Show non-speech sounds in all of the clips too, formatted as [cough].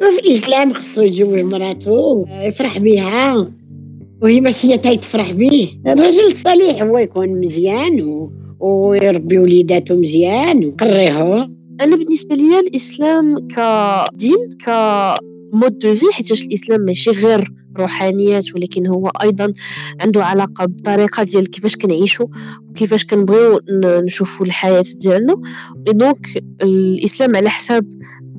في الاسلام خصو يتزوج مراتو يفرح بها وهي باش هي تيتفرح به الرجل الصالح هو يكون مزيان و... ويربي وليداته مزيان ويقريهم أنا بالنسبة لي الإسلام كدين comme mode de vie حيت الإسلام ماشي غير روحانيات ولكن هو أيضا عنده علاقة بالطريقة ديال كيفاش كنعيشوا وكيفاش كنبغيو نشوفوا الحياة ديالنا. donc الإسلام على حساب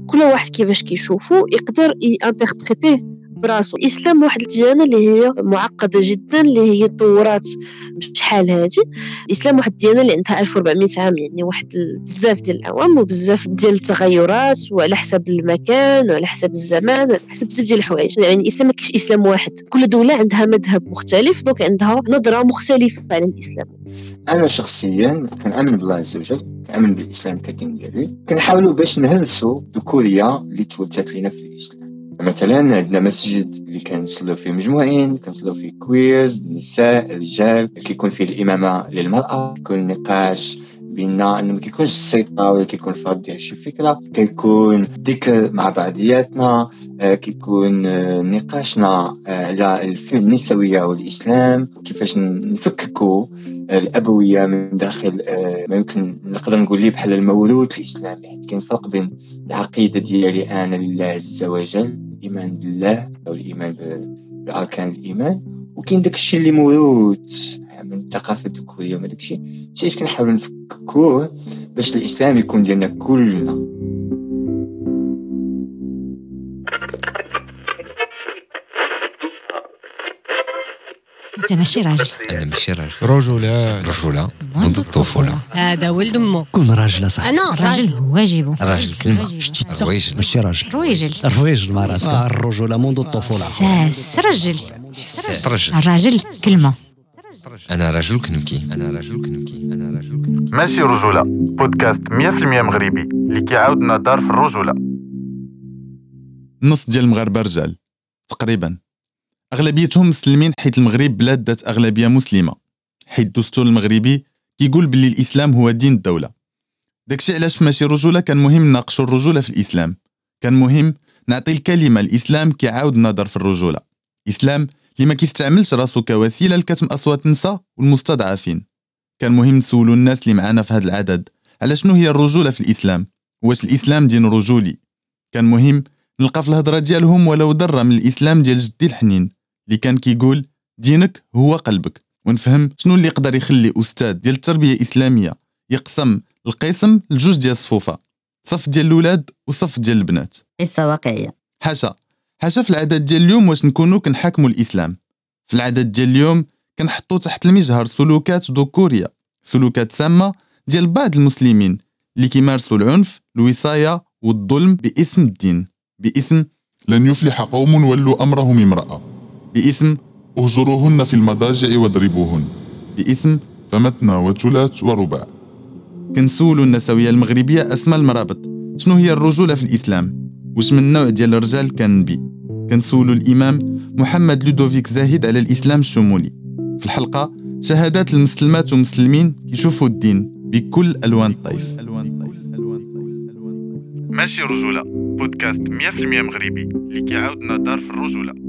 كل واحد كيفاش كيشوفو يقدر ي interpréter براسو. الاسلام واحد الديانة اللي هي معقدة جدا اللي هي تطورات بشحال هادي. الاسلام واحد الديانة اللي عندها 1400 عام يعني واحد بزاف ديال الاعوام وبزاف ديال التغيرات وعلى حسب المكان وعلى حسب الزمان وعلى حسب بزاف ديال الحوايج. يعني الاسلام ماكاينش إسلام واحد. كل دولة عندها مذهب مختلف donc عندها نظرة مختلفة على الإسلام. أنا شخصيا كنأمن بالله عز وجل كنأمن بالإسلام كدين ديالي كنحاولوا باش نهلسوا الذكورية اللي تولدت لينا في الإسلام. مثلا عندنا مسجد اللي كنصلوا فيه مجموعين كنصلوا فيه كويرز نساء رجال كيكون فيه الإمامة للمرأة كيكون نقاش بيننا إنه ما كيكونش السيطره ولا كيكون فرض ديال شي فكرة. كيكون ذكر مع بعضياتنا آه، كيكون آه، نقاشنا آه، على النسوية والإسلام. وكيفاش نفككوا الأبوية من داخل ما يمكن نقدر نقول ليه بحال الموروث الإسلامي حيت كاين فرق بين العقيدة ديالي أنا لله عز وجل الإيمان بالله أو الإيمان بأركان الإيمان. وكاين داك الشيء اللي موروث من الثقافه الذكوريه وما داك الشيء شي كنحاولوا نفككوه باش الإسلام يكون ديالنا كلنا. أنت ماشي راجل. أنا ماشي راجل. رجولة رجولة منذ الطفولة هذا ولد أمه. كون راجل صح. أنا راجل. واجبه راجل كلمة. شتي رويجل ماشي راجل. رويجل الرويجل مع راسك. الرجولة منذ الطفولة. ساس. رجل رجل الراجل كلمة. أنا رجل كنبكي أنا رجل كنبكي أنا رجل كنبكي ماشي رجولة. بودكاست 100% مغربي. اللي كيعاود نظر في الرجولة. نص ديال المغاربة رجال. تقريبا. أغلبيتهم مسلمين حيت المغرب بلاد ذات أغلبية مسلمة. حيت الدستور المغربي كيقول باللي الإسلام هو دين الدولة. داكشي علاش في ماشي رجوله كان مهم نناقشوا الرجولة في الإسلام. كان مهم نعطي الكلمة الإسلام كيعاود النظر في الرجولة. إسلام اللي ما كيستعملش راسو كوسيلة لكتم أصوات النساء والمستضعفين. كان مهم نسولوا الناس اللي معانا في هذا العدد. على شنو هي الرجولة في الإسلام؟ واش الإسلام دين رجولي؟ كان مهم نلقى في الهضرة ديالهم ولو ذره من الإسلام ديال جدي الحنين اللي كان كيقول دينك هو قلبك. ونفهم شنو اللي يقدر يخلي أستاذ ديال التربية الإسلامية يقسم القسم لجوج ديال الصفوفة صف ديال الاولاد وصف ديال البنات. قصة واقعية. حاشا حاشا في العدد ديال اليوم واش نكونوا كنحاكموا الإسلام؟ في العدد ديال اليوم كنحطوا تحت المجهر سلوكات ذكورية سلوكات سامة ديال بعض المسلمين اللي كيمارسوا العنف الوصاية والظلم باسم الدين باسم لن يفلح قوم ولوا أمرهم امرأة. باسم اهجروهن في المضاجع واضربوهن. باسم فمثنى وثلاث ورباع. كنسولوا النسوية المغربية اسماء المرابط. شنو هي الرجولة في الإسلام؟ واش من نوع ديال الرجال كان بي؟ كنسولوا الإمام محمد لودوفيك زاهد على الإسلام الشمولي. في الحلقة شهادات المسلمات والمسلمين كيشوفوا الدين بكل ألوان الطيف. ماشي رجولة. بودكاست 100% مغربي اللي كيعاود نظر في الرجولة.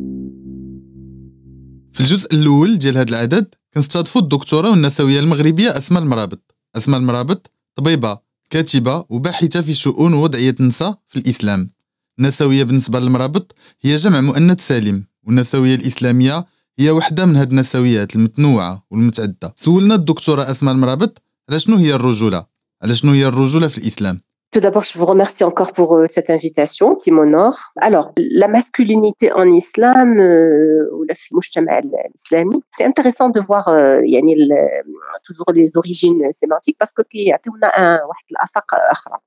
في الجزء الأول ديال هذا العدد كنستضيفوا الدكتورة والنسوية المغربية أسماء المرابط. أسماء المرابط طبيبة كاتبة وباحثة في شؤون وضعيه النساء في الإسلام. النسوية بالنسبة للمرابط هي جمع مؤنث سالم والنسوية الإسلامية هي وحدة من هاد النسويات المتنوعة والمتعددة. سولنا الدكتورة أسماء المرابط على شنو هي الرجولة؟ على شنو هي الرجولة في الإسلام؟ Tout d'abord, je vous remercie encore pour euh, cette invitation qui m'honore. Alors, la masculinité en islam euh, ou la المجتمع الإسلامي, c'est intéressant de voir euh, يعني toujours les origines sémantiques parce que كيعطيونا واحد الآفاق أخرى.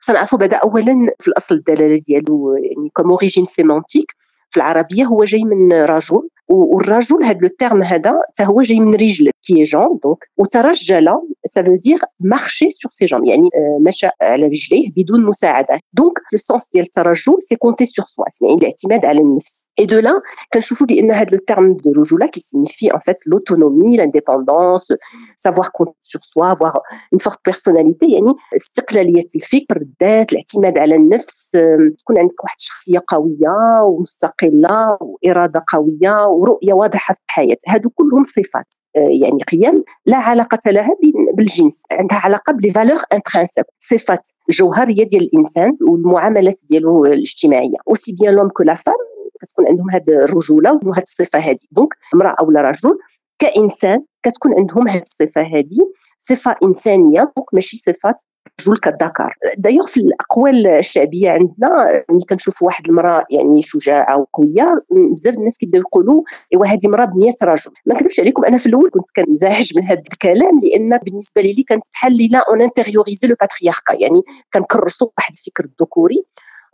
سنعرفوا بدا أولا في الأصل الدلالة ديالو يعني comme origine sémantique في العربية هو جاي من رجل والرجل هذا le terme هذا حتى هو جاي من رجل qui est jambe donc وترجل ça veut dire marcher sur ses jambes يعني مشى على رجليه بدون مساعدة. donc le sens ديال الترجل c'est compter sur soi يعني الاعتماد على النفس. et de là كنشوفوا بأن هذا le terme de رجولة qui signifie en fait l'autonomie l'indépendance savoir compter sur soi avoir une forte personnalité يعني استقلالية الفكر الذات الاعتماد على النفس تكون عندك واحد الشخصية قوية ومستقلة وإرادة قوية ورؤية واضحة في الحياة. هادو كلهم صفات. يعني قيم لا علاقة لها بالجنس. عندها علاقة بلي intrinsèque صفات جوهريه ديال الإنسان والمعاملات ديالو الاجتماعية. aussi bien l'homme que la femme كتكون عندهم هاد الرجولة وهاد الصفة هادي. donc امرأة ولا رجل كإنسان كتكون عندهم هاد الصفة هادي. صفة إنسانية donc ماشي صفات رجل كالذكر. دايوغ في الأقوال الشعبية عندنا ملي كنشوف واحد المرأة يعني شجاعة وقويه بزاف الناس كيبداو يقولوا إيوا هذه مرأة ب 100 رجل. ما نكذبش عليكم أنا في الأول كنت كنزعج من هذا الكلام لأن بالنسبة لي كانت بحال إلا on intériorisait le patriarcat يعني كنكرسوا واحد الفكر الذكوري.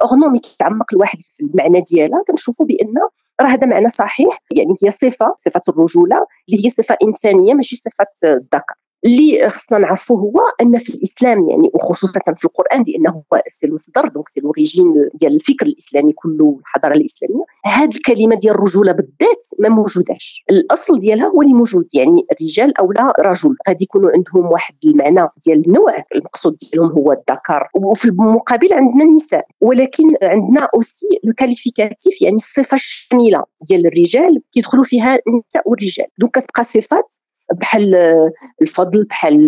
or non mais كيتعمق الواحد في المعنى ديالها كنشوفوا بأن راه هذا معنى صحيح يعني هي صفة صفة الرجولة اللي هي صفة إنسانية ماشي صفة الذكر. اللي خصنا نعرفوا هو أن في الإسلام يعني وخصوصا في القرآن لأنه هو المصدر donc c'est l'origine ديال الفكر الإسلامي كله الحضاره الإسلامية. هذه الكلمة ديال الرجولة بالذات ما موجوداش الأصل ديالها هو اللي موجود يعني الرجال أو لا رجل. غادي يكونوا عندهم واحد المعنى ديال النوع المقصود ديالهم هو الذكر. وفي المقابل عندنا النساء. ولكن عندنا aussi le qualificatif يعني الصفة الشاملة ديال الرجال كيدخلوا فيها النساء والرجال. donc كتبقى صفات بحال الفضل بحال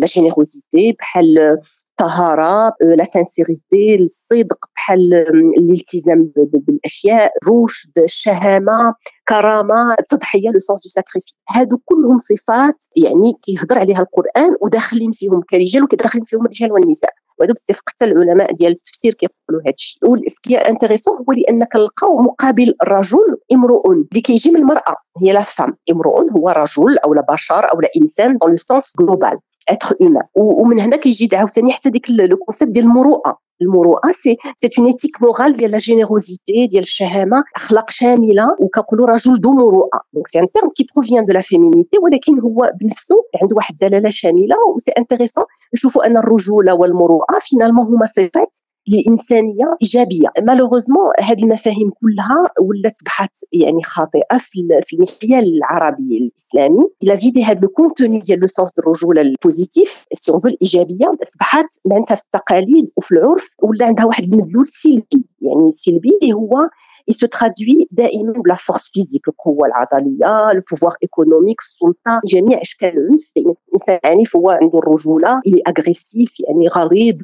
la générosité بحال الطهارة la sincérité الصدق بحال الالتزام بالأشياء الرشد الشهامه كرامة التضحية le sens du sacrifice هادو كلهم صفات يعني كيهضر عليها القرآن وداخلين فيهم كرجال وكيدخلين فيهم الرجال والنساء. وهذا باتفاق حتى العلماء ديال التفسير كيقولوا هذا الشيء و ce qui est intéressant هو لأن كنلقاو مقابل الرجل امرؤ. اللي كيجي من المرأة هي la femme امرؤ هو رجل أو بشر أو إنسان dans le sens global être humain ومن هنا كيجي عاوتاني حتى ديك le concept ديال المروءة. المروءة c'est c'est une éthique morale ديال la générosité ديال الشهامة أخلاق شاملة وكنقولوا رجل ذو مروءة. donc c'est un terme qui provient de la féminité ولكن هو بنفسه عنده واحد الدلاله شاملة و c'est intéressant نشوفوا أن الرجولة والمروءة finalement هما صفات لإنسانية إيجابية. malheureusement هذه المفاهيم كلها ولات بحث يعني خاطئة في المخيال العربي الإسلامي. il a vidé هذا le contenu ديال le sens الرجوله ال positive c'est une valeur إيجابية اصبحت معناتها في التقاليد وفي العرف ولا عندها واحد المدلول سلبي. يعني سلبي اللي هو il se traduit دائما ب la force physique القوة العضلية ال pouvoir économique السلطة جميع إشكال العنف. الإنسان عنيف هو عنده الرجولة اللي agressif يعني غليظ.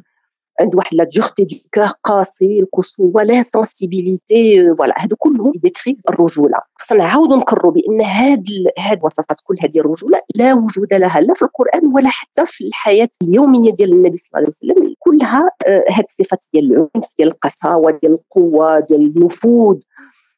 عنده واحد la dureté de cœur قاسي القسوه l'insensibilité voilà هادو كلهم ي décrit الرجولة. خصنا نعاودوا نقروا بأن هاد هاد الوصفات كل هذه الرجولة لا وجود لها لا في القرآن ولا حتى في الحياة اليومية ديال النبي صلى الله عليه وسلم. كلها هاد الصفات ديال العنف ديال القساوة ديال القوة ديال النفوذ.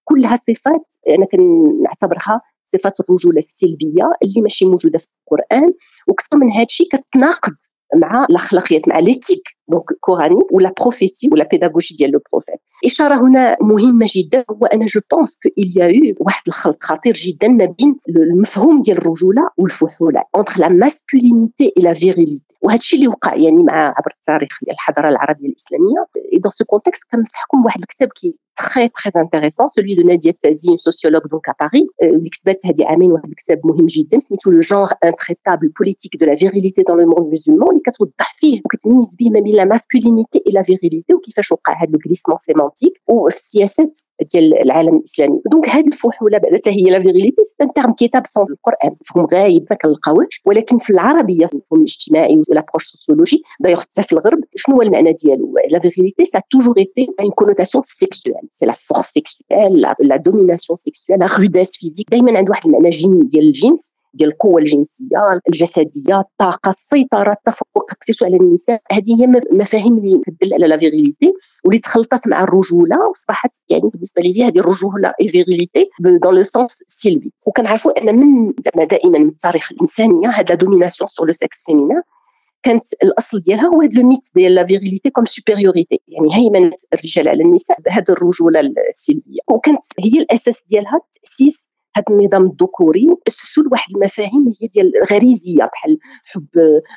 كلها صفات أنا كنعتبرها صفات الرجولة السلبية اللي ماشي موجودة في القرآن. وكثر من هذا الشيء كتناقض مع الأخلاقيات مع l'éthique donc coranique و la prophétie و la pédagogie ديال le prophète اشاره هنا مهمه جدا هو أنا je pense que il y واحد الخلط خطير جدا ما بين المفهوم ديال الرجوله والفحوله entre la masculinité et la virilité وهذا الشيء اللي وقع يعني مع عبر التاريخ ديال الحضاره العربيه الاسلاميه et dans ce contexte كنصحكم واحد الكتاب كي très très intéressant celui de Nadia Tazi une sociologue donc à Paris اللي كتبت هذه عامين واحد الكتاب مهم جدا سميتو Le genre intraitable politiques de la virilité dans le monde musulman اللي كتوضح فيه وكتميز به ما بين la masculinité et la virilité وكيفاش وقع هذا le glissement sémantique وفي السياسات ديال العالم الاسلامي donc هذه الفحوله بعد هي la virilité c'est un terme qui est absent في القران مفهوم غايب ما كنلقاوش ولكن في العربيه في المفهوم الاجتماعي l'approche sociologique d'ailleurs حتى في الغرب شنو هو المعنى ديالو la virilité ça a toujours été une connotation sexuelle c'est la force sexuelle la domination sexuelle la rudesse physique دائما عند واحد المعنى جين ديال الجنس ديال القوة الجنسية الجسدية الطاقة السيطرة التفوق اكسسوا على النساء. هذه هي مفاهيم اللي تدل على la virilité واللي تخلطت مع الرجولة وأصبحت يعني بالنسبة لي هذه الرجولة ال virilité dans le sens سلبي وكنعرفوا أن من زعما دائما من التاريخ الإنسانية هذا la domination sur le sexe féminin كانت الأصل ديالها هو هذا le mythe ديال la virilité comme supériorité يعني هيمنة الرجال على النساء بهذه الرجولة السلبية. وكانت هي الأساس ديالها تاسيس هذا النظام الذكوري أسسوا لواحد المفاهيم هي ديال غريزيه بحال حب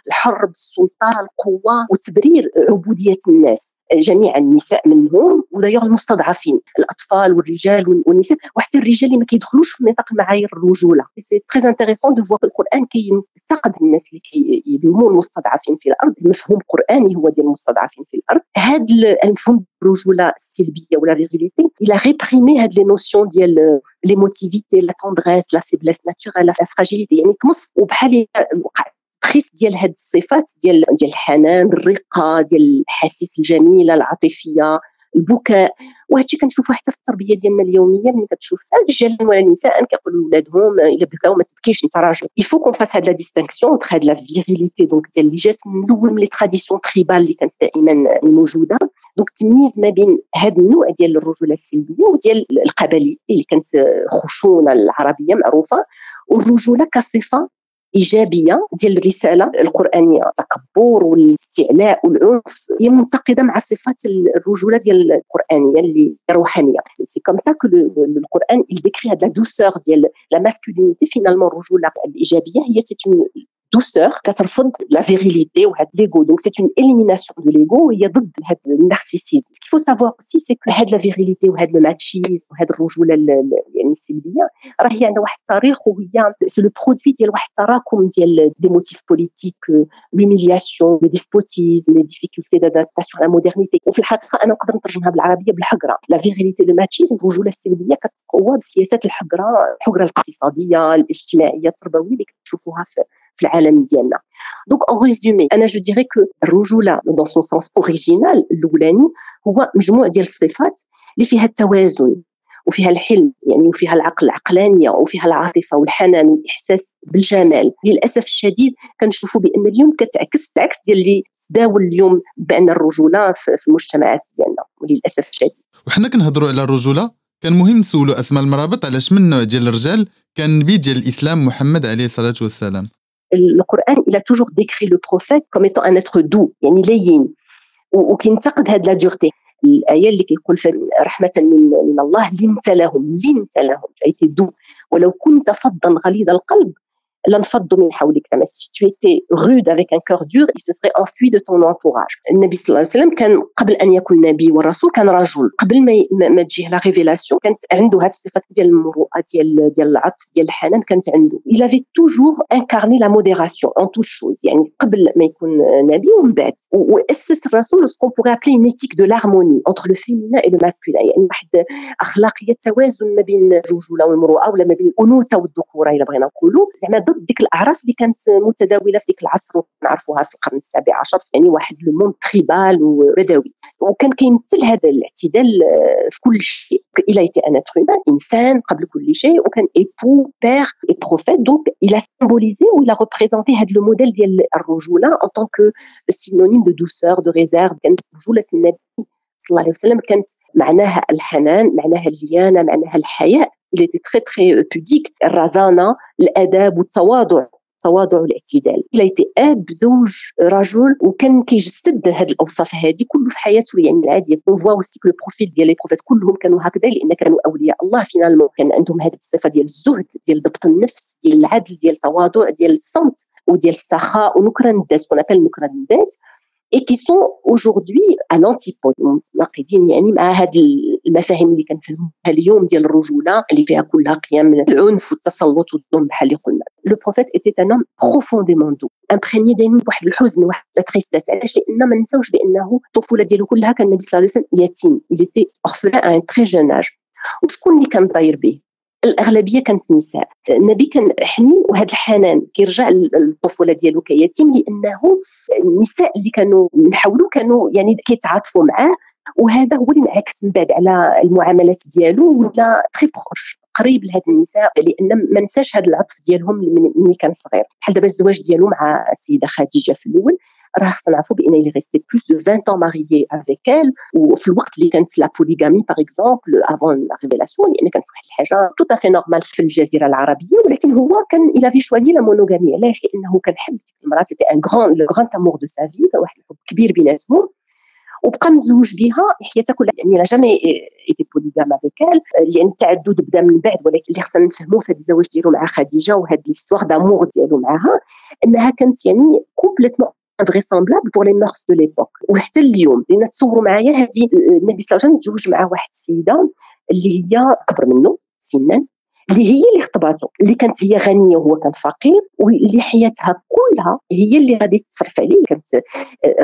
الحرب السلطة القوة وتبرير عبودية الناس. جميع النساء منهم ودايوغ المستضعفين الأطفال والرجال والنساء وحتى الرجال اللي ما كيدخلوش في نطاق معايير الرجولة. c'est très intéressant de voir القران كينتقد الناس اللي كيدموا المستضعفين في الأرض مفهوم قراني هو ديال المستضعفين في الأرض. هذا المفهوم الرجولة السلبية و la virilité elle a réprimé هاد les notions ديال l'émotivité la tendresse la faiblesse naturelle la fragilité يعني تمص وبحال وقع تخيص ديال هاد الصفات ديال ديال الحنان الرقة ديال الاحاسيس الجميلة العاطفية البكاء. وهادشي كنشوفو حتى في التربية ديالنا اليومية ملي كتشوف رجال ولا نساء كيقولوا لولادهم إلا بكاو ما تبكيش انت راجل. il faut qu'on fasse هاد la distinction entre هاد la virilité donc ديال اللي جات من الأول من les traditions tribales اللي كانت دائما موجودة. donc تمييز ما بين هاد النوع ديال الرجولة السلبية وديال القبلية اللي كانت خشونه العربية معروفة. والرجولة كصفة إيجابية ديال الرسالة القرآنية التكبر والاستعلاء والعنف هي منتقدة مع صفات الرجولة ديال القرآنية اللي روحانية. c'est comme ça que القران décrit هاد la douceur ديال la masculinité finalement الرجولة الإيجابية هي c'est douceur كترفض la virilité وهاد l'ego donc c'est une élimination de l'ego وهي ضد هاد ال narcissisme qu'il faut savoir aussi c'est que هاد la virilité وهاد le machisme وهاد الرجوله يعني السلبيه راه هي عندها واحد التاريخ وهي c'est le produit ديال واحد التراكم ديال des motifs politiques l'humiliation le despotisme les difficultés d'adaptation la modernité وفي الحقيقة أنا نقدر نترجمها بالعربيه بالحقره la virilité le machisme الرجوله السلبيه كتقوى بسياسات الحقره الحقره الاقتصاديه الاجتماعيه التربويه اللي كتشوفوها في في العالم ديالنا. donc en résumé أنا je dirais que الرجولة dans son sens original الأولاني هو مجموع ديال الصفات اللي فيها التوازن وفيها الحلم يعني وفيها العقل العقلانية وفيها العاطفة والحنان والإحساس بالجمال. للأسف الشديد كنشوفوا بأن اليوم كتعكس العكس ديال اللي تداول اليوم بأن الرجولة في المجتمعات ديالنا وللأسف الشديد. وحنا كنهضروا على الرجولة كان مهم نسولوا أسماء المرابط على اشمن نوع ديال الرجال كان النبي ديال الإسلام محمد عليه الصلاة والسلام. القران il a toujours décrit le prophète comme étant un être doux يعني لين وكينتقد هاد la dureté الايه اللي كيقول رحمه من, من الله لنت لهم لنت لهم ايتي دو ولو كنت فظا غليظ القلب لانفضوا من حولك زعما si tu étais rude avec un cœur dur il se serait enfui de ton entourage. النبي صلى الله عليه وسلم كان قبل أن يكون نبي والرسول كان رجل. قبل ما ما تجيه la révélation كانت عنده هذه الصفات ديال المروءة ديال ديال العطف ديال الحنان كانت عنده. Il avait toujours incarné la modération en toute chose يعني قبل ما يكون نبي ومن بعد. وأسس الرسول ce qu'on pourrait appeler une éthique de l'harmonie entre le féminin et le masculin. يعني واحد أخلاقية توازن ما بين الرجوله والمروءة ولا ما بين الأنوثة والذكورة الا بغينا نقولوا. زعما ضد ديك الأعراف اللي كانت متداولة في ديك العصر ونعرفوها في القرن السابع عشر يعني واحد le monde tribal وبدوي وكان كيمثل هذا الاعتدال في كل شيء. il était un إنسان قبل كل شيء وكان époux père et prophète donc il a symbolisé و il a représenté هذا le modèle ديال الرجولة en tant que synonyme de douceur de réserve كانت رجولة النبي صلى الله عليه وسلم كانت معناها الحنان معناها الليانة معناها الحياء. Il était très très pudique. الرزانة الأداب والتواضع التواضع والاعتدال إلى اب زوج رجل وكان كيجسد هذه الأوصاف هذه كله في حياته. يعني العاديه on voit aussi que ال profil ديال les prophètes كلهم كانوا هكذا لأن كانوا أولياء الله finalement كان عندهم هذه الصفة ديال الزهد ديال ضبط النفس ديال العدل ديال التواضع ديال الصمت وديال السخاء ونكران الذات qu'on appelle نكران الذات et qui sont aujourd'hui à l'antipode. متناقضين يعني مع هذه المفاهيم اللي كنفهموها اليوم ديال الرجولة اللي فيها كلها قيم العنف والتسلط والظلم بحال اللي قلنا. le prophète était un homme profondément doux imprégné دايما بواحد الحزن واحد la tristesse علاش؟ لأن ما نساوش بأنه الطفولة ديالو كلها كان النبي صلى الله عليه وسلم يتيم. Orphelin à un très jeune âge. وشكون اللي كان داير به؟ الأغلبية كانت نساء. النبي كان حنين وهذا الحنان كيرجع للطفولة ديالو كيتيم لأنه النساء اللي كانوا نحاولوا كانوا يعني كيتعاطفوا معاه وهذا هو اللي انعكس من بعد على المعاملات ديالو ولا très proche قريب لهاد النساء لأن ما نساش هذا العطف ديالهم ملي كان صغير. بحال دابا الزواج ديالو مع السيدة خديجة في الأول راه خصنا نعرفوا بأن il est resté plus de 20 ans marié avec elle وفي الوقت اللي كانت la polygamie par exemple avant la révélation لأن كانت واحد الحاجة tout à fait normale في الجزيرة العربية ولكن هو كان il avait choisi la monogamie علاش؟ لأنه كان حب ديك المرأة c'était un grand le grand amour de sa vie كان واحد الحب كبير بيناتهم. وبقى مزوج بها حياته كلها. يعني il n'a jamais été polygame avec يعني التعدد بدا من بعد ولكن اللي خصنا نفهموا في هذا الزواج ديالو مع خديجة وهاد l'histoire d'amour ديالو معاها إنها كانت يعني complètement invraisemblable pour les mœurs de l'époque وحتى اليوم لأن تصوروا معايا هذه النبي صلى الله عليه وسلم تزوج مع واحد السيدة اللي هي أكبر منه سنا اللي هي اللي خطباته اللي كانت هي غنية وهو كان فقير واللي حياتها كلها هي اللي غادي تصرف عليه كانت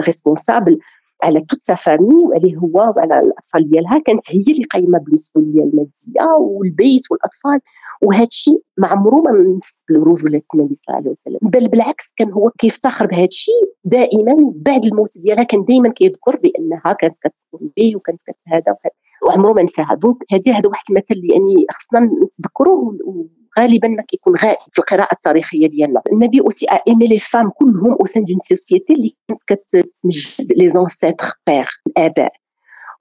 responsable على toute famille وعليه هو وعلى الأطفال ديالها. كانت هي اللي قايمة بالمسؤولية المادية والبيت والأطفال. وهذا الشيء ما عمره ما نقص برجوله النبي صلى الله عليه وسلم. بل بالعكس كان هو كيفتخر بهذا الشيء دائما. بعد الموت ديالها كان دائما كيذكر بأنها كانت كتسكن به وكانت كتهذا وعمره ما نساها. دونك هذه هذا واحد المثل اللي يعني خصنا نتذكروه غالبا ما كيكون غائب في القراءة التاريخية ديالنا. النبي aussi a aimé les femmes كلهم au sein d'une société اللي كانت كتمجد les ancêtres pères الاباء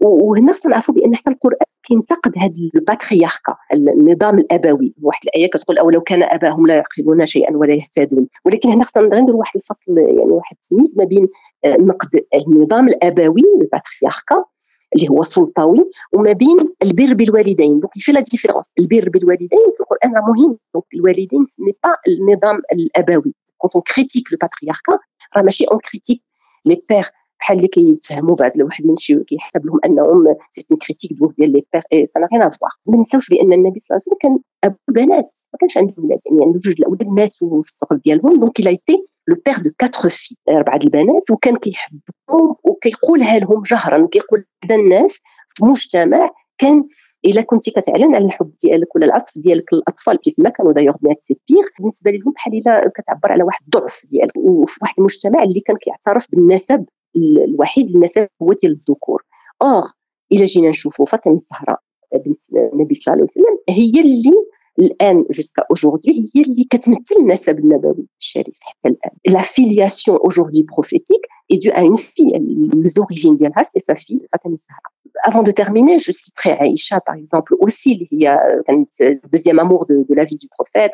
وهنا خصنا نعرفوا بأن حتى القرآن كينتقد هذا ال patriarcat النظام الأبوي. واحد الآية كتقول أو لو كان أباهم لا يعقلون شيئا ولا يهتدون. ولكن هنا خصنا ندير واحد الفصل يعني واحد التمييز ما بين نقد النظام الأبوي ال patriarcat اللي هو سلطوي وما بين البر بالوالدين. donc في la différence البر بالوالدين في القرآن راه مهم. donc الوالدين ce n'est pas النظام الأبوي. quand on critique le patriarcat راه ماشي une critique, les pères بحال اللي كيتفهموا بعض الوحدين شي كيحسب لهم أنهم c'est une critique donc ديال les pères et ça rien à voir ما نساوش بأن النبي صلى الله عليه وسلم كان أبو بنات. ما كانش عنده ولاد. يعني عنده جوج الأولاد ماتوا في الصغر ديالهم. donc il a été le père de quatre filles أربعة البنات. وكان كيحبهم وكيقولها لهم جهرا. وكيقول هذا الناس في مجتمع كان إلا كنتي كتعلن على الحب ديالك ولا العطف ديالك للأطفال كيف ما كانوا. d'ailleurs بنات c'est pire بالنسبة لهم بحال إلا كتعبر على واحد الضعف ديالك. وفي واحد المجتمع اللي كان كيعترف بالنسب الوحيد للنسب هو ديال الذكور. or إلا جينا نشوفوا فاطمة الزهراء بنت النبي صلى الله عليه وسلم هي اللي الآن jusqu'à aujourd'hui هي اللي كتمثل النسب النبوي الشريف حتى الآن. la filiation aujourd'hui prophétique est d'une fille, les origines ديالها c'est sa fille فاطمه الزهراء avant de terminer, je citerai Aïcha, par exemple, aussi, il y a le deuxième amour de, de la vie du prophète,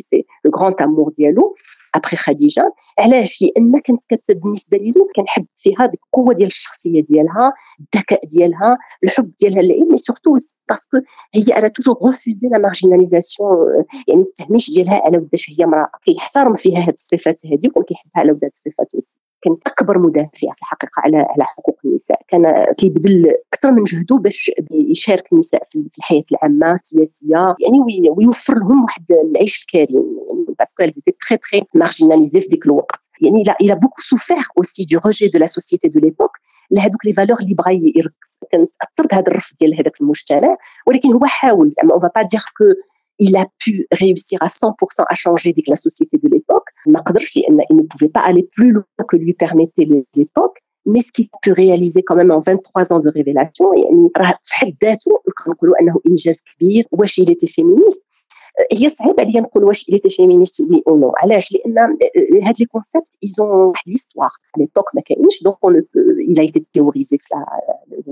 c'est le grand amour ديالو. ابخي خديجه علاش؟ لأن كانت كت بالنسبة لي كنحب فيها ديك القوة ديال الشخصية ديالها الذكاء ديالها الحب ديالها للعلم mais surtout parce que هي أنا toujours refusé la marginalisation يعني التهميش ديالها على وداش هي امرأة كيحترم فيها هاد الصفات هذيك وكيحبها على ود هاد الصفات aussi. كان أكبر مدافع في الحقيقة على على حقوق النساء. كان كيبذل أكثر من جهده باش يشارك النساء في الحياة العامة السياسية يعني ويوفر لهم واحد العيش الكريم. يعني parce qu'elles étaient très très marginalisées في ديك الوقت. يعني il a beaucoup souffert aussi du rejet de la société de l'époque. لهذوك لي فالور اللي بغا يركز كان تأثر بهذا الرفض ديال هذاك المجتمع. ولكن هو حاول. زعما اون با دير كو il a pu réussir à 100% à changer que la société de l'époque. Il ne pouvait pas aller plus loin que lui permettait l'époque. Mais ce qu'il a pu réaliser quand même en 23 ans de révélation, يعني راه في حد ذاته نقولوا انه انجاز كبير واش il était féministe هي صعيب عليا نقول واش il était féministe oui ou non علاش لان هاد لي كونسيبت ils ont واحد l'histoire à l'époque ما كاينش donc on il a été théorisé في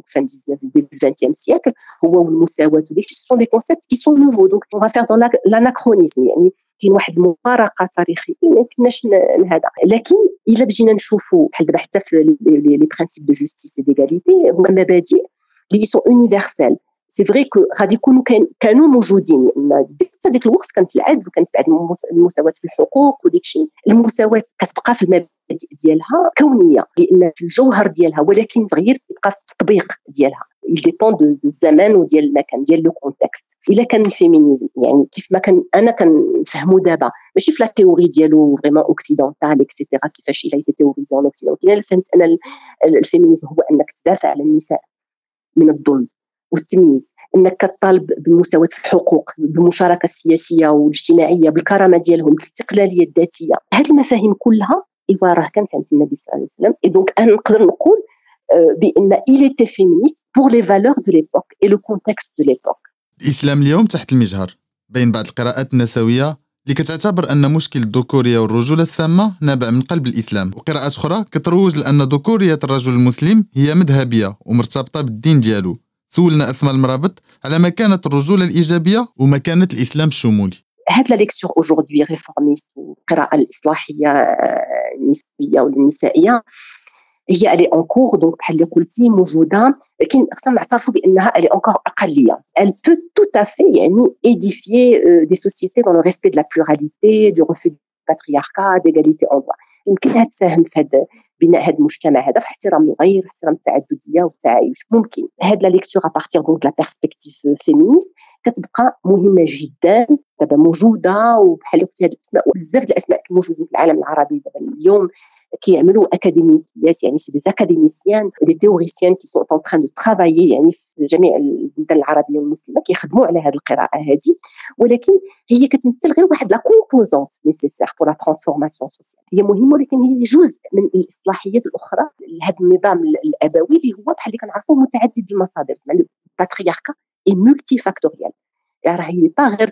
fin du 19 début 20e siècle هو والمساواة وداك ce sont des concepts qui sont nouveaux donc on va faire dans l'anachronisme يعني كاين واحد المفارقة تاريخية. ما يمكنناش هذا لكن إلا بجينا نشوفوا بحال دابا حتى في les principes de justice, d'égalité هما مبادئ اللي sont universels, c'est vrai que غادي يكونوا كانوا موجودين. حتى ديك الوقت كانت العدل وكانت بعد المساواة في الحقوق وديك الشيء. المساواة كتبقى في المبادئ ديالها كونية لأن في الجوهر ديالها ولكن تغيير كيبقى في التطبيق ديالها. Dépend de الزمان وديال المكان ديال le contexte الا كان ال féminisme يعني كيف ما كان أنا كنفهمو دابا ماشي في la théorie ديالو vraiment occidentale et cetera كيفاش elle a théorisé en Occident الا فهمت أنا ال féminisme هو انك تدافع على النساء من الظلم والتمييز انك كطالب بالمساواه في الحقوق بالمشاركه السياسيه والاجتماعيه بالكرامه ديالهم بالاستقلاليه الذاتيه هذه المفاهيم كلها ايوا راه كانت عند النبي صلى الله عليه وسلم اي دونك أنا نقدر نقول بان il était féministe pour les valeurs de l'époque et le contexte de l'époque. الاسلام اليوم تحت المجهر بين بعض القراءات النسوية اللي كتعتبر أن مشكل الذكوريه والرجولة السامة نابع من قلب الإسلام. وقراءات أخرى كتروج لأن ذكورية الرجل المسلم هي مذهبية ومرتبطة بالدين ديالو. سولنا أسماء المرابط على مكانة الرجولة الإيجابية ومكانة الإسلام الشمولي. هاد la lecture aujourd'hui réformiste والقراءه الإصلاحية النسبيه والنسائية. هي elle est encore donc بحال اللي قلتي موجوده لكن خصنا نعترفوا بأنها elle est encore أقلية. Elle peut tout à يعني édifier euh, des sociétés dans le respect de la pluralité du refus du patriarcat d'égalité يمكنها تساهم في هذا بناء هذا المجتمع هذا في احترام الغير احترام التعدديه والتعايش ممكن. هاد la lecture à partir donc la perspective féministe كتبقى مهمة جدا دابا موجودة وبحال قلتي هاد الأسماء وبزاف الأسماء الموجودين في العالم العربي دابا اليوم. كيعملوا اكاديميات يعني c'est des académiciens, des théoriciens qui sont en train de travailler يعني في جميع البلدان العربيه والمسلمه كيخدموا على هذه القراءه هذه ولكن هي كتمثل غير واحد la composante nécessaire pour la transformation sociale هي مهمه ولكن هي جزء من الاصلاحيات الاخرى لهذا النظام الابوي اللي هو بحال اللي كنعرفوه متعدد المصادر زعما الباترياركا اي مولتي فاكتوريال راه هي با غير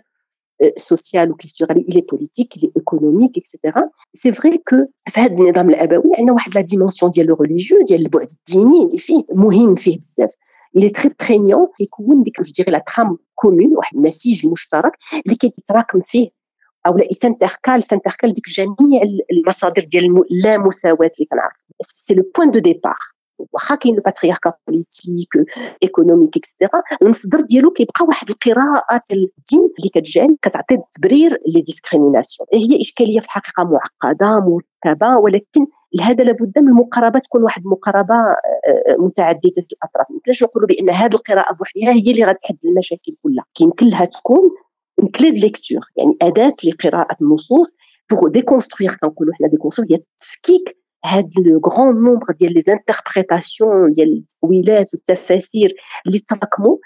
social ou culturel, il est politique, il est économique, etc. C'est vrai que في هذا النظام الابوي عندنا واحد لا ديمونسيون ديال لو ريليجيو ديال البعد الديني اللي فيه مهم فيه بزاف il est très prégnant كيكون ديك جو ديغي لا ترام كومون واحد النسيج مشترك اللي كيتراكم فيه أو لا سانتركال سانتركال ديك جميع المصادر ديال اللا مساواه اللي كنعرف c'est le point de départ واخا كاين الباترياركا بوليتيك إيكونوميك اكسترا المصدر ديالو كيبقى واحد القراءة الدين اللي كتجعل كتعطي التبرير les discriminations هي إشكالية في الحقيقة معقدة مركبه ولكن لهذا لابد من المقاربه تكون واحد المقاربه متعددة الأطراف. ما يمكنش نقولوا بأن هذه القراءة بوحدها هي اللي غتحل المشاكل كلها. كيمكن لها تكون clé de lecture يعني أداة لقراءة النصوص pour déconstruire كنقولوا حنا déconstruire هي التفكيك هاد le grand nombre ديال les interprétations ديال التاويلات والتفاسير اللي تراكموا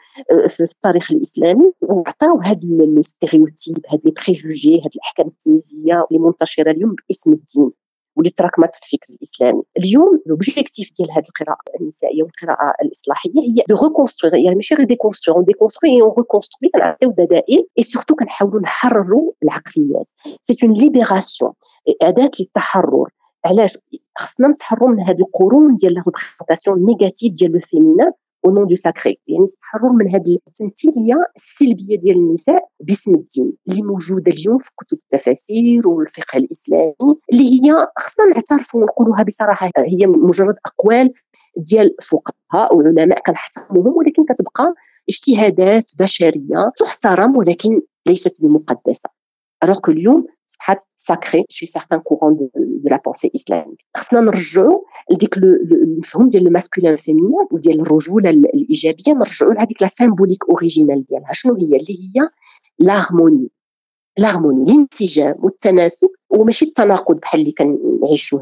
في التاريخ الإسلامي وعطاو هاد ال stéréotypes هاد les préjugés هاد الأحكام التمييزيه اللي منتشرة اليوم باسم الدين واللي تراكمت في الفكر الإسلامي. اليوم l'objectif ديال هذه القراءة النسائية والقراءة الإصلاحية هي de reconstruire يعني ماشي غير déconstruire déconstruire, on reconstruit كنعطيو بدائل et surtout كنحاولوا نحرروا العقليات. c'est une libération أداة للتحرر. علاش؟ خصنا نتحرروا من هذه القرون ديال la représentation négative ديال le féminin au nom du sacré يعني التحرر من هذه التمثيلية السلبية ديال النساء باسم الدين اللي موجودة اليوم في كتب التفاسير والفقه الإسلامي اللي هي خصنا نعترفوا ونقولوها بصراحة هي مجرد أقوال ديال فقهاء وعلماء كنحترموهم ولكن كتبقى اجتهادات بشرية تحترم ولكن ليست بمقدسة. Alors que اليوم صبحات sacrée chez certains courants de, de la pensée islamique خصنا نرجعوا لديك المفهوم ديال ال masculin وال féminin وديال الرجوله الايجابيه نرجعوا لهذيك la symbolique originale ديالها شنو هي اللي هي l'harmonie l'harmonie الانسجام والتناسق وماشي التناقض بحال اللي كنعيشوه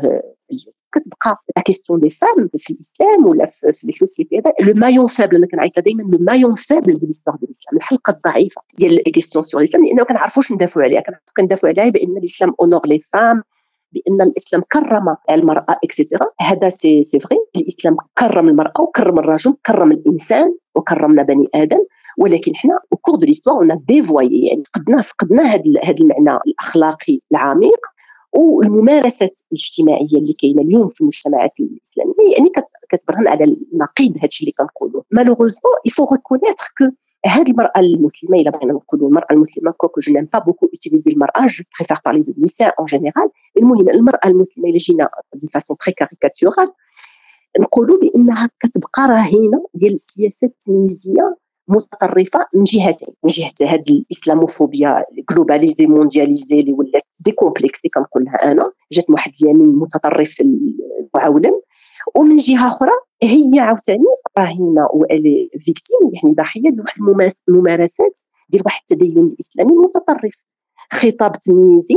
اليوم كتبقى la question des femmes في الإسلام ولا في, في les sociétés le maillon faible أنا كنعيط دائما le maillon faible de l'histoire de الاسلام الحلقة الضعيفة ديال les questions sur الاسلام لأنه كنعرفوش ندافعوا عليها. كندافعوا عليها بأن الإسلام honore les femmes بأن الإسلام كرم المرأة et cetera هذا c'est c'est vrai الإسلام كرم المرأة وكرم الرجل كرم الإنسان وكرمنا بني آدم. ولكن حنا au cours de l'histoire on a dévoyé يعني فقدنا فقدنا هذا المعنى الأخلاقي العميق. والممارسات الاجتماعية اللي كاينة اليوم في المجتمعات الإسلامية يعني كتبرهن على النقيض هادشي اللي كنقولوا malheureusement il faut reconnaître que هذه المرأة المسلمة إلا بغينا نقولوا المرأة المسلمة quoique je n'aime pas beaucoup utiliser المراه je préfère parler de النساء en général المهم المرأة المسلمة إلا جينا d'une façon très caricaturale نقولوا بأنها كتبقى رهينة ديال السياسات التمييزيه متطرفة من جهتين. من جهة هاد الإسلاموفوبيا globalisée mondialisée اللي ولات décomplexée كنقولها أنا جات واحد اليمين متطرف معولم ومن جهة أخرى هي عاوتاني راهينه والي victime يعني ضحية لواحد الممارسات ديال واحد التدين الإسلامي متطرف. خطاب تمييزي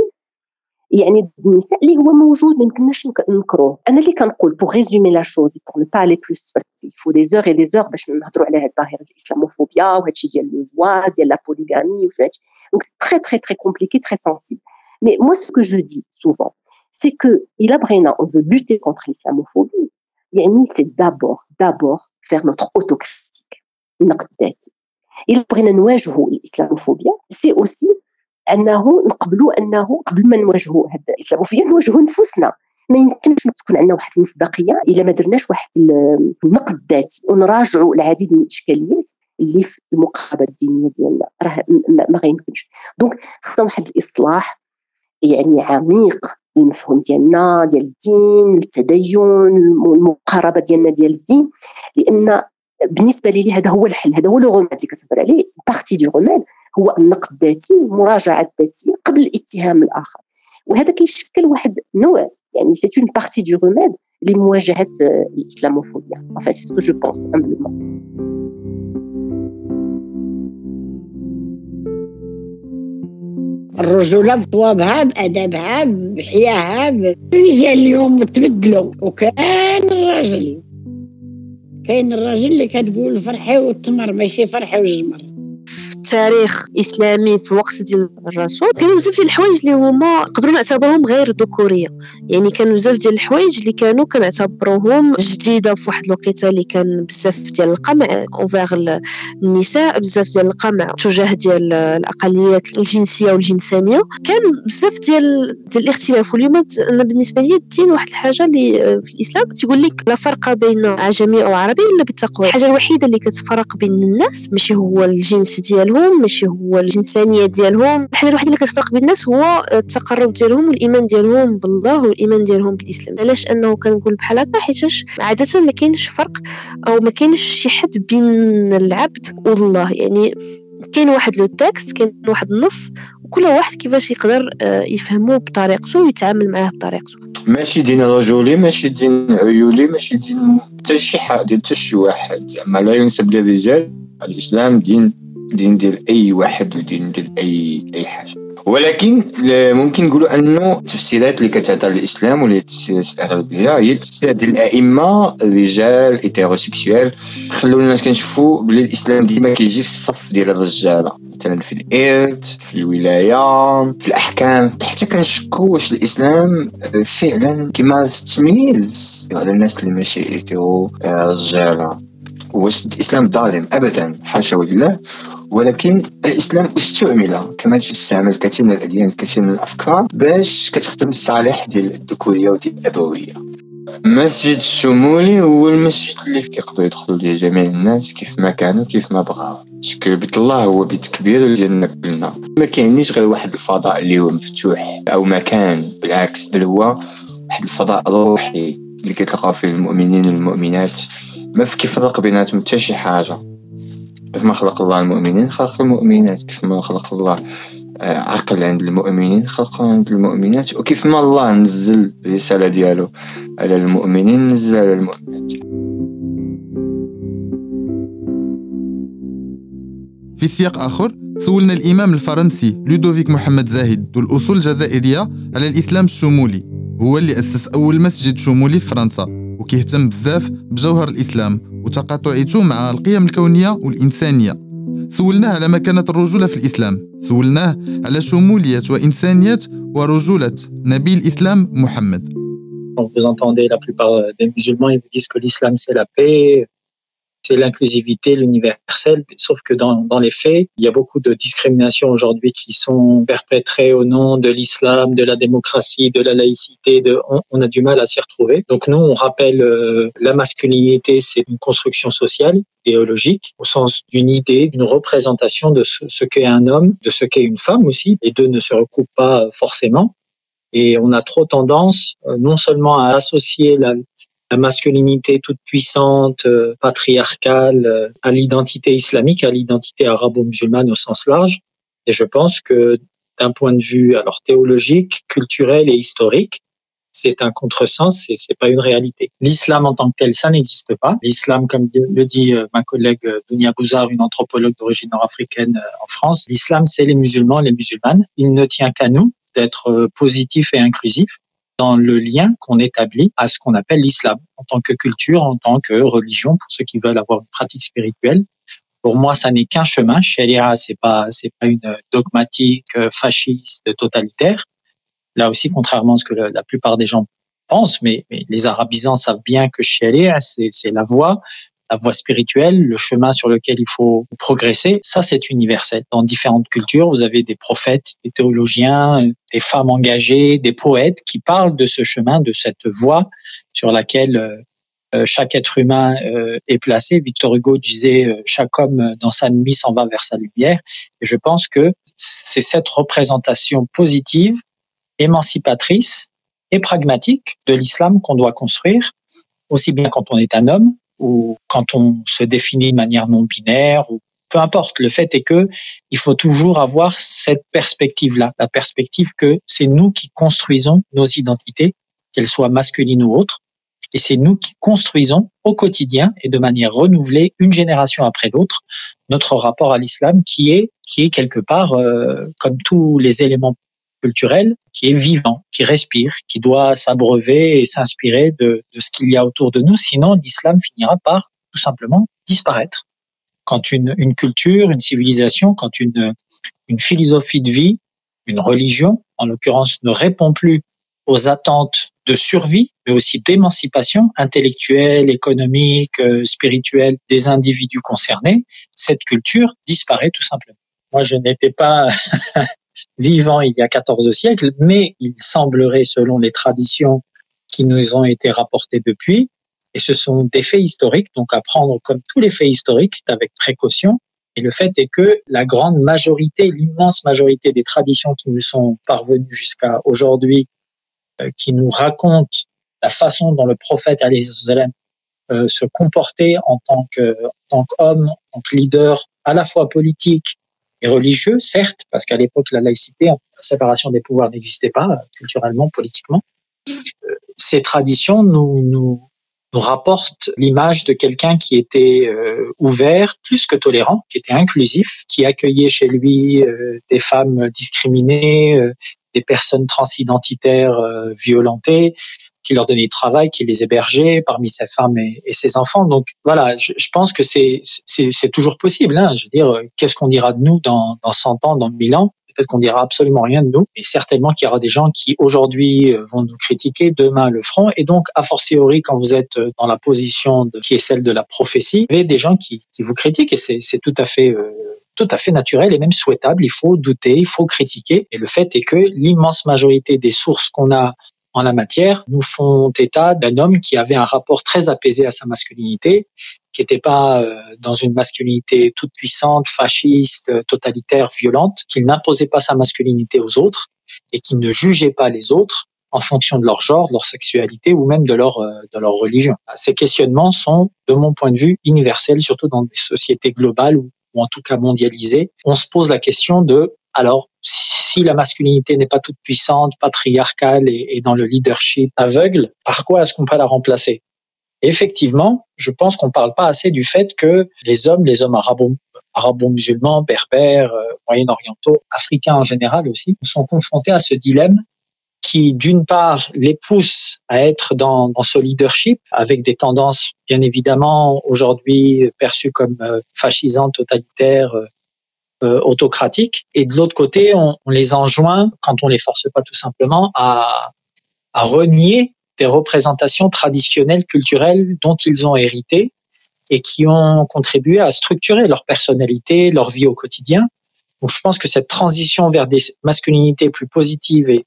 يعني النساء اللي هو موجود ما يمكنناش ننكروه. أنا اللي كنقول pour résumer la chose pour ne pas aller plus faut des heures et des heures باش نهضروا على هاد الظاهرة الإسلاموفوبيا وهادشي ديال le voile ديال la polygamie وفهادشي donc très très très compliqué très sensible mais moi ce que je dis souvent c'est que الا بغينا on veut lutter contre l'islamophobie يعني c'est d'abord d'abord faire notre autocritique النقد الذاتي الا بغينا نواجهوا الاسلاموفوبيا سي اوسي انه نقبلوا انه قبل ما نواجهوا هذا الاسلاموفوبيا نواجهوا نفوسنا ما يمكنش تكون عندنا واحد المصداقيه الا ما درناش واحد النقد الذاتي ونراجعوا العديد من الاشكاليات اللي في المقاربه الدينيه ديالنا راه ما غيمكنش donc خصنا واحد الاصلاح يعني عميق المفهوم ديالنا ديال الدين التدين المقاربة ديالنا ديال الدين. لأن بالنسبة لي هذا هو الحل هذا هو le remède اللي كتهضر عليه. partie du remède هو النقد الذاتي المراجعة الذاتية قبل الاتهام الآخر. وهذا كيشكل واحد نوع يعني c'est une partie du remède لمواجهة الإسلاموفوبيا. Enfin c'est ce que je pense الرجولة بطوابها بأدبها بحياها الرجال اليوم تبدلوا وكان الراجل كاين الراجل اللي كتقول فرحي والتمر ماشي فرحي والجمر في التاريخ الاسلامي في وقت ديال الرسول كانوا بزاف ديال الحوايج اللي هما نقدروا نعتبرهم غير ذكورية. يعني كانوا بزاف ديال الحوايج اللي كانوا كنعتبروهم جديدة في واحد الوقيتة اللي كان بزاف ديال القمع اوفيغ النساء بزاف ديال القمع تجاه ديال الأقليات الجنسية والجنسانية. كان بزاف ديال ديال الاختلاف واليوم أنا بالنسبة لي الدين واحد الحاجة اللي في الإسلام تيقول لك لا فرق بين عجمي أو عربي إلا بالتقوى. الحاجة الوحيدة اللي كتفرق بين الناس ماشي هو الجنس ديالهم ماشي هو الجنسانية ديالهم. الحاجة الوحيده اللي كتفرق بين الناس هو التقرب ديالهم والايمان ديالهم بالله والإيمان ديالهم بالإسلام. علاش؟ أنه كنقول بحال هكا حيتاش عادة ما كاينش فرق أو ما كاينش شي حد بين العبد والله. يعني كاين واحد le texte كاين واحد النص وكل واحد كيفاش يقدر يفهمه بطريقته ويتعامل معاه بطريقته. ماشي دين رجولي ماشي دين عيولي ماشي دين حتى شي حد حتى شي واحد. زعما لا ينسب للرجال الإسلام دين دين ديال أي واحد ودين ديال اي أي حاجة. ولكن ممكن نقولوا أنه التفسيرات اللي كتعطى الاسلام ولا التفسيرات الاغلبيه هي التفسيرات ديال الأئمة الرجال hétérosexuels خلوا الناس كنشوفوا بلي الإسلام ديما كيجي في الصف ديال الرجاله مثلا في الإرث في الولاية في الأحكام. حتى كنشكوا واش الإسلام فعلا كيمارس التمييز على الناس اللي ماشي هيتيرو رجاله واش الإسلام ظالم ابدا حاشا لله ولكن الإسلام استعمل كما تستعمل الكثير من الأديان الكثير من الأفكار باش كتخدم الصالح ديال الذكورية وديال الابويه المسجد الشمولي هو المسجد اللي كيقدروا يدخلوا ليه جميع الناس كيف ما كانوا كيف ما بغاو. شكل بيت الله هو بيت كبير ديالنا كلنا ما كاينيش غير واحد الفضاء اللي هو مفتوح أو مكان بالعكس بل هو واحد الفضاء روحي اللي كتلقاو فيه المؤمنين والمؤمنات. ما في كيفرق بيناتهم حتى شي حاجة. كيف ما خلق الله المؤمنين خلق المؤمنات. كيف ما خلق الله عقل عند المؤمنين خلق عند المؤمنات. وكيف ما الله نزل الرسالة ديالو على المؤمنين نزل على المؤمنات. في سياق آخر سولنا الإمام الفرنسي لودوفيك محمد زاهد ذو الأصول الجزائرية على الإسلام الشمولي. هو اللي أسس أول مسجد شمولي في فرنسا وكيهتم بزاف بجوهر الإسلام. وتقاطعته مع القيم الكونية والإنسانية. سولناه على مكانة الرجولة في الإسلام. سولناه على شمولية وإنسانية ورجولة نبي الإسلام محمد. Quand vous entendez la plupart des musulmans, ils vous disent que l'islam c'est la paix, c'est l'inclusivité, l'universel. Sauf que dans, dans les faits, il y a beaucoup de discriminations aujourd'hui qui sont perpétrées au nom de l'islam, de la démocratie, de la laïcité. De, on, a du mal à s'y retrouver. Donc nous, on rappelle euh, la masculinité, c'est une construction sociale, idéologique, au sens d'une idée, d'une représentation de ce, ce qu'est un homme, de ce qu'est une femme aussi. Les deux ne se recoupent pas forcément. Et on a trop tendance, non seulement à associer la, la masculinité toute puissante, euh, patriarcale, euh, à l'identité islamique, à l'identité arabo-musulmane au sens large. Et je pense que d'un point de vue alors théologique, culturel et historique, c'est un contresens et c'est pas une réalité. L'islam en tant que tel, ça n'existe pas. L'islam, comme le dit ma collègue Dounia Bouzard, une anthropologue d'origine nord-africaine en France, l'islam, c'est les musulmans, les musulmanes. Il ne tient qu'à nous d'être positifs et inclusifs dans le lien qu'on établit à ce qu'on appelle l'islam en tant que culture, en tant que religion, pour ceux qui veulent avoir une pratique spirituelle. Pour moi, ça n'est qu'un chemin. Sharia, c'est pas, c'est pas une dogmatique fasciste totalitaire. Là aussi, contrairement à ce que la plupart des gens pensent, mais, mais les arabisants savent bien que Sharia, c'est la voie, la voie spirituelle, le chemin sur lequel il faut progresser, ça c'est universel. Dans différentes cultures, vous avez des prophètes, des théologiens, des femmes engagées, des poètes qui parlent de ce chemin, de cette voie sur laquelle euh, chaque être humain euh, est placé. Victor Hugo disait euh, chaque homme dans sa nuit s'en va vers sa lumière. Et je pense que c'est cette représentation positive, émancipatrice, et pragmatique de l'islam qu'on doit construire, aussi bien quand on est un homme ou quand on se définit de manière non binaire ou peu importe. Le fait est que il faut toujours avoir cette perspective-là, la perspective que c'est nous qui construisons nos identités, qu'elles soient masculines ou autres, et c'est nous qui construisons au quotidien et de manière renouvelée, une génération après l'autre, notre rapport à l'islam qui est qui est quelque part euh, comme tous les éléments culturels, qui est vivant, qui respire, qui doit s'abreuver et s'inspirer de, de ce qu'il y a autour de nous. Sinon, l'islam finira par tout simplement disparaître. Quand une, une culture, une civilisation, quand une, une philosophie de vie, une religion, en l'occurrence, ne répond plus aux attentes de survie, mais aussi d'émancipation intellectuelle, économique, euh, spirituelle des individus concernés, cette culture disparaît tout simplement. Moi, je n'étais pas [laughs] vivant il y a 14 siècles, mais il semblerait, selon les traditions qui nous ont été rapportées depuis, et ce sont des faits historiques, donc à prendre comme tous les faits historiques avec précaution. Et le fait est que la grande majorité, l'immense majorité des traditions qui nous sont parvenues jusqu'à aujourd'hui, euh, qui nous racontent la façon dont le prophète euh, se comportait en tant en tant qu'homme, en tant que leader, à la fois politique et religieux, certes, parce qu'à l'époque, la laïcité, la séparation des pouvoirs n'existait pas, euh, culturellement, politiquement. Euh, ces traditions nous, nous, nous rapportent l'image de quelqu'un qui était euh, ouvert, plus que tolérant, qui était inclusif, qui accueillait chez lui des femmes discriminées, des personnes transidentitaires violentées, qui leur donnait du travail, qui les hébergeait parmi ses femmes et, ses enfants. Donc voilà, je, pense que c'est toujours possible. Hein. Je veux dire, euh, qu'est-ce qu'on dira de nous dans, dans 100 ans, dans 1000 ans? Peut-être qu'on dira absolument rien de nous, et certainement qu'il y aura des gens qui aujourd'hui euh, vont nous critiquer, demain le feront, et donc a fortiori quand vous êtes euh, dans la position qui est celle de la prophétie, vous avez des gens qui, vous critiquent, et c'est tout à fait tout à fait naturel et même souhaitable. Il faut douter, il faut critiquer. Et le fait est que l'immense majorité des sources qu'on a en la matière nous font état d'un homme qui avait un rapport très apaisé à sa masculinité, qui n'était pas euh, dans une masculinité toute puissante, fasciste, totalitaire, violente, qu'il n'imposait pas sa masculinité aux autres et qui ne jugeait pas les autres en fonction de leur genre, de leur sexualité ou même de leur, euh, de leur religion. Ces questionnements sont, de mon point de vue, universels, surtout dans des sociétés globales ou en tout cas mondialisées. On se pose la question de, alors, si la masculinité n'est pas toute puissante, patriarcale et, dans le leadership aveugle, par quoi est-ce qu'on peut la remplacer? Effectivement, je pense qu'on parle pas assez du fait que les hommes, les hommes arabo, arabo-musulmans, berbères, euh, moyen-orientaux, africains en général aussi, sont confrontés à ce dilemme qui, d'une part, les pousse à être dans, dans ce leadership avec des tendances, bien évidemment, aujourd'hui perçues comme euh, fascisantes, totalitaires, euh, euh, autocratiques. Et de l'autre côté, on, on les enjoint, quand on les force pas tout simplement, à, à renier des représentations traditionnelles, culturelles dont ils ont hérité et qui ont contribué à structurer leur personnalité, leur vie au quotidien. Donc je pense que cette transition vers des masculinités plus positives et,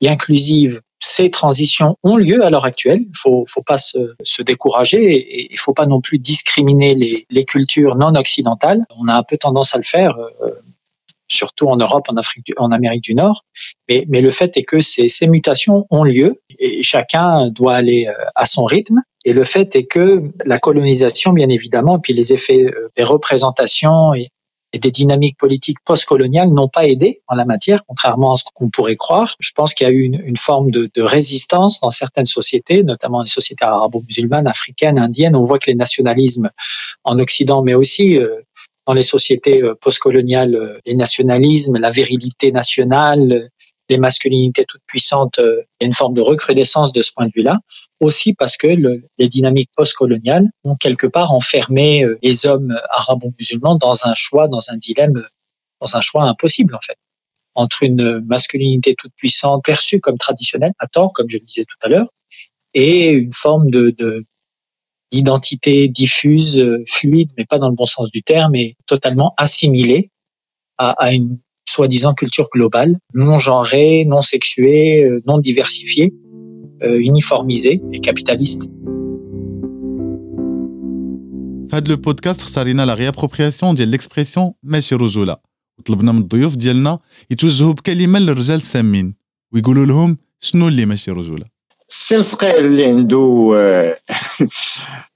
et inclusives, ces transitions ont lieu à l'heure actuelle. Il faut, faut pas se, se décourager et il faut pas non plus discriminer les, les cultures non occidentales. On a un peu tendance à le faire. Euh, surtout en Europe, en Afrique, en Amérique du Nord. Mais, mais le fait est que ces, ces mutations ont lieu et chacun doit aller euh, à son rythme. Et le fait est que la colonisation, bien évidemment, puis les effets euh, des représentations et, et des dynamiques politiques postcoloniales n'ont pas aidé en la matière, contrairement à ce qu'on pourrait croire. Je pense qu'il y a eu une, une forme de, de, résistance dans certaines sociétés, notamment les sociétés arabo-musulmanes, africaines, indiennes. On voit que les nationalismes en Occident, mais aussi euh, dans les sociétés euh, postcoloniales, euh, les nationalismes, la virilité nationale, les masculinités toutes puissantes, euh, il y a une forme de recrudescence de ce point de vue-là, aussi parce que le, les dynamiques postcoloniales ont quelque part enfermé les hommes arabo-musulmans dans un choix, dans un dilemme, dans un choix impossible en fait, entre une masculinité toute puissante perçue comme traditionnelle, à tort, comme je le disais tout à l'heure, et une forme de, de d'identité diffuse, euh, fluide, mais pas dans le bon sens du terme, et totalement assimilée à, à une soi-disant culture globale, non genrée, non sexuée, euh, non diversifiée, euh, uniformisée et capitaliste. في هذا البودكاست اختارينا لا ريابروبرياسيون ديال ليكسبريسيون ماشي رجوله وطلبنا من الضيوف ديالنا يتوجهوا بكلمه للرجال السامين ويقولوا لهم شنو اللي ماشي رجوله السي الفقير اللي عنده [laughs]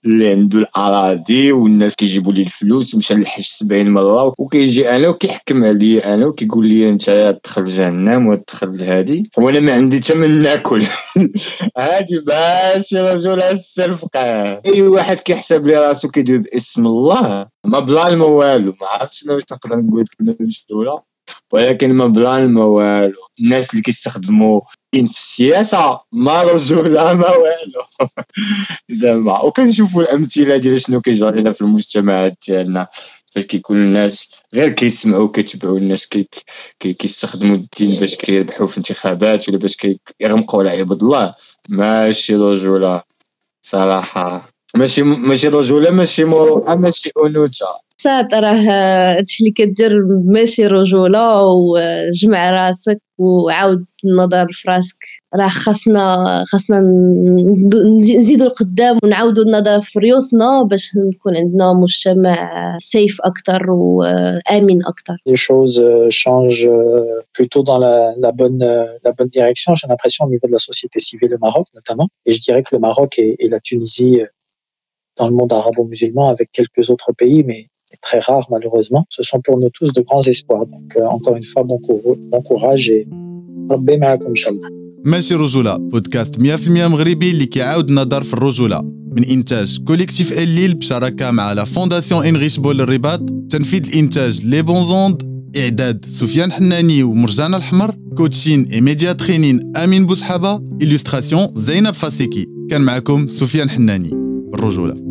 اللي عنده الأراضي والناس كيجيبوا لي الفلوس ومشى للحج 70 مرة وكيجي أنا وكيحكم عليا أنا وكيقول لي أنت تدخل جهنم وتدخل لهادي وأنا ما عندي حتى من ناكل. [laughs] هادي ماشي رجل السي الفقير أي واحد كيحسب لي راسو كيدوي باسم الله. ما بلا ما والو ما عرفتش شنو نقدر نقول في ولكن ما بلا ما والو الناس اللي كيستخدموا في السياسة ما رجوله ما والو [laughs] زعما. وكنشوفوا الأمثلة ديال شنو كيجرى لنا في المجتمعات ديالنا. فاش كيكون الناس غير كيسمعوا كيتبعوا الناس كي كيستخدموا الدين باش كيربحوا في انتخابات ولا باش كيغمقوا على عباد الله ماشي رجولة صراحة. ماشي ماشي رجولة ماشي مروءه ماشي أنوثة. سات راه هادشي اللي كدير ماشي رجوله وجمع راسك وعاود النظر في راسك راه خاصنا خاصنا نزيدو القدام ونعاودو النظر في ريوسنا باش نكون عندنا مجتمع سيف اكثر وامن اكثر les choses changent plutôt dans la, la bonne la bonne direction j'ai l'impression au niveau de la société civile au Maroc notamment et je dirais que le Maroc et, et la Tunisie dans le monde arabo-musulman avec quelques autres pays mais très rare malheureusement. Ce sont pour nous tous de grands espoirs. Donc euh, encore une fois, bon, bon courage et ربي معكم ان شاء الله. ماشي رجولة بودكاست 100% مغربي اللي كيعاود النظر في الرجولة من إنتاج كوليكتيف الليل بشراكة مع لا فونداسيون إنريش بول الرباط تنفيذ الإنتاج لي بونزوند إعداد سفيان حناني ومرجان الحمر كوتشين إي ميديا ترينين أمين بوسحابة إليستراسيون زينب فاسيكي كان معكم سفيان حناني الرجولة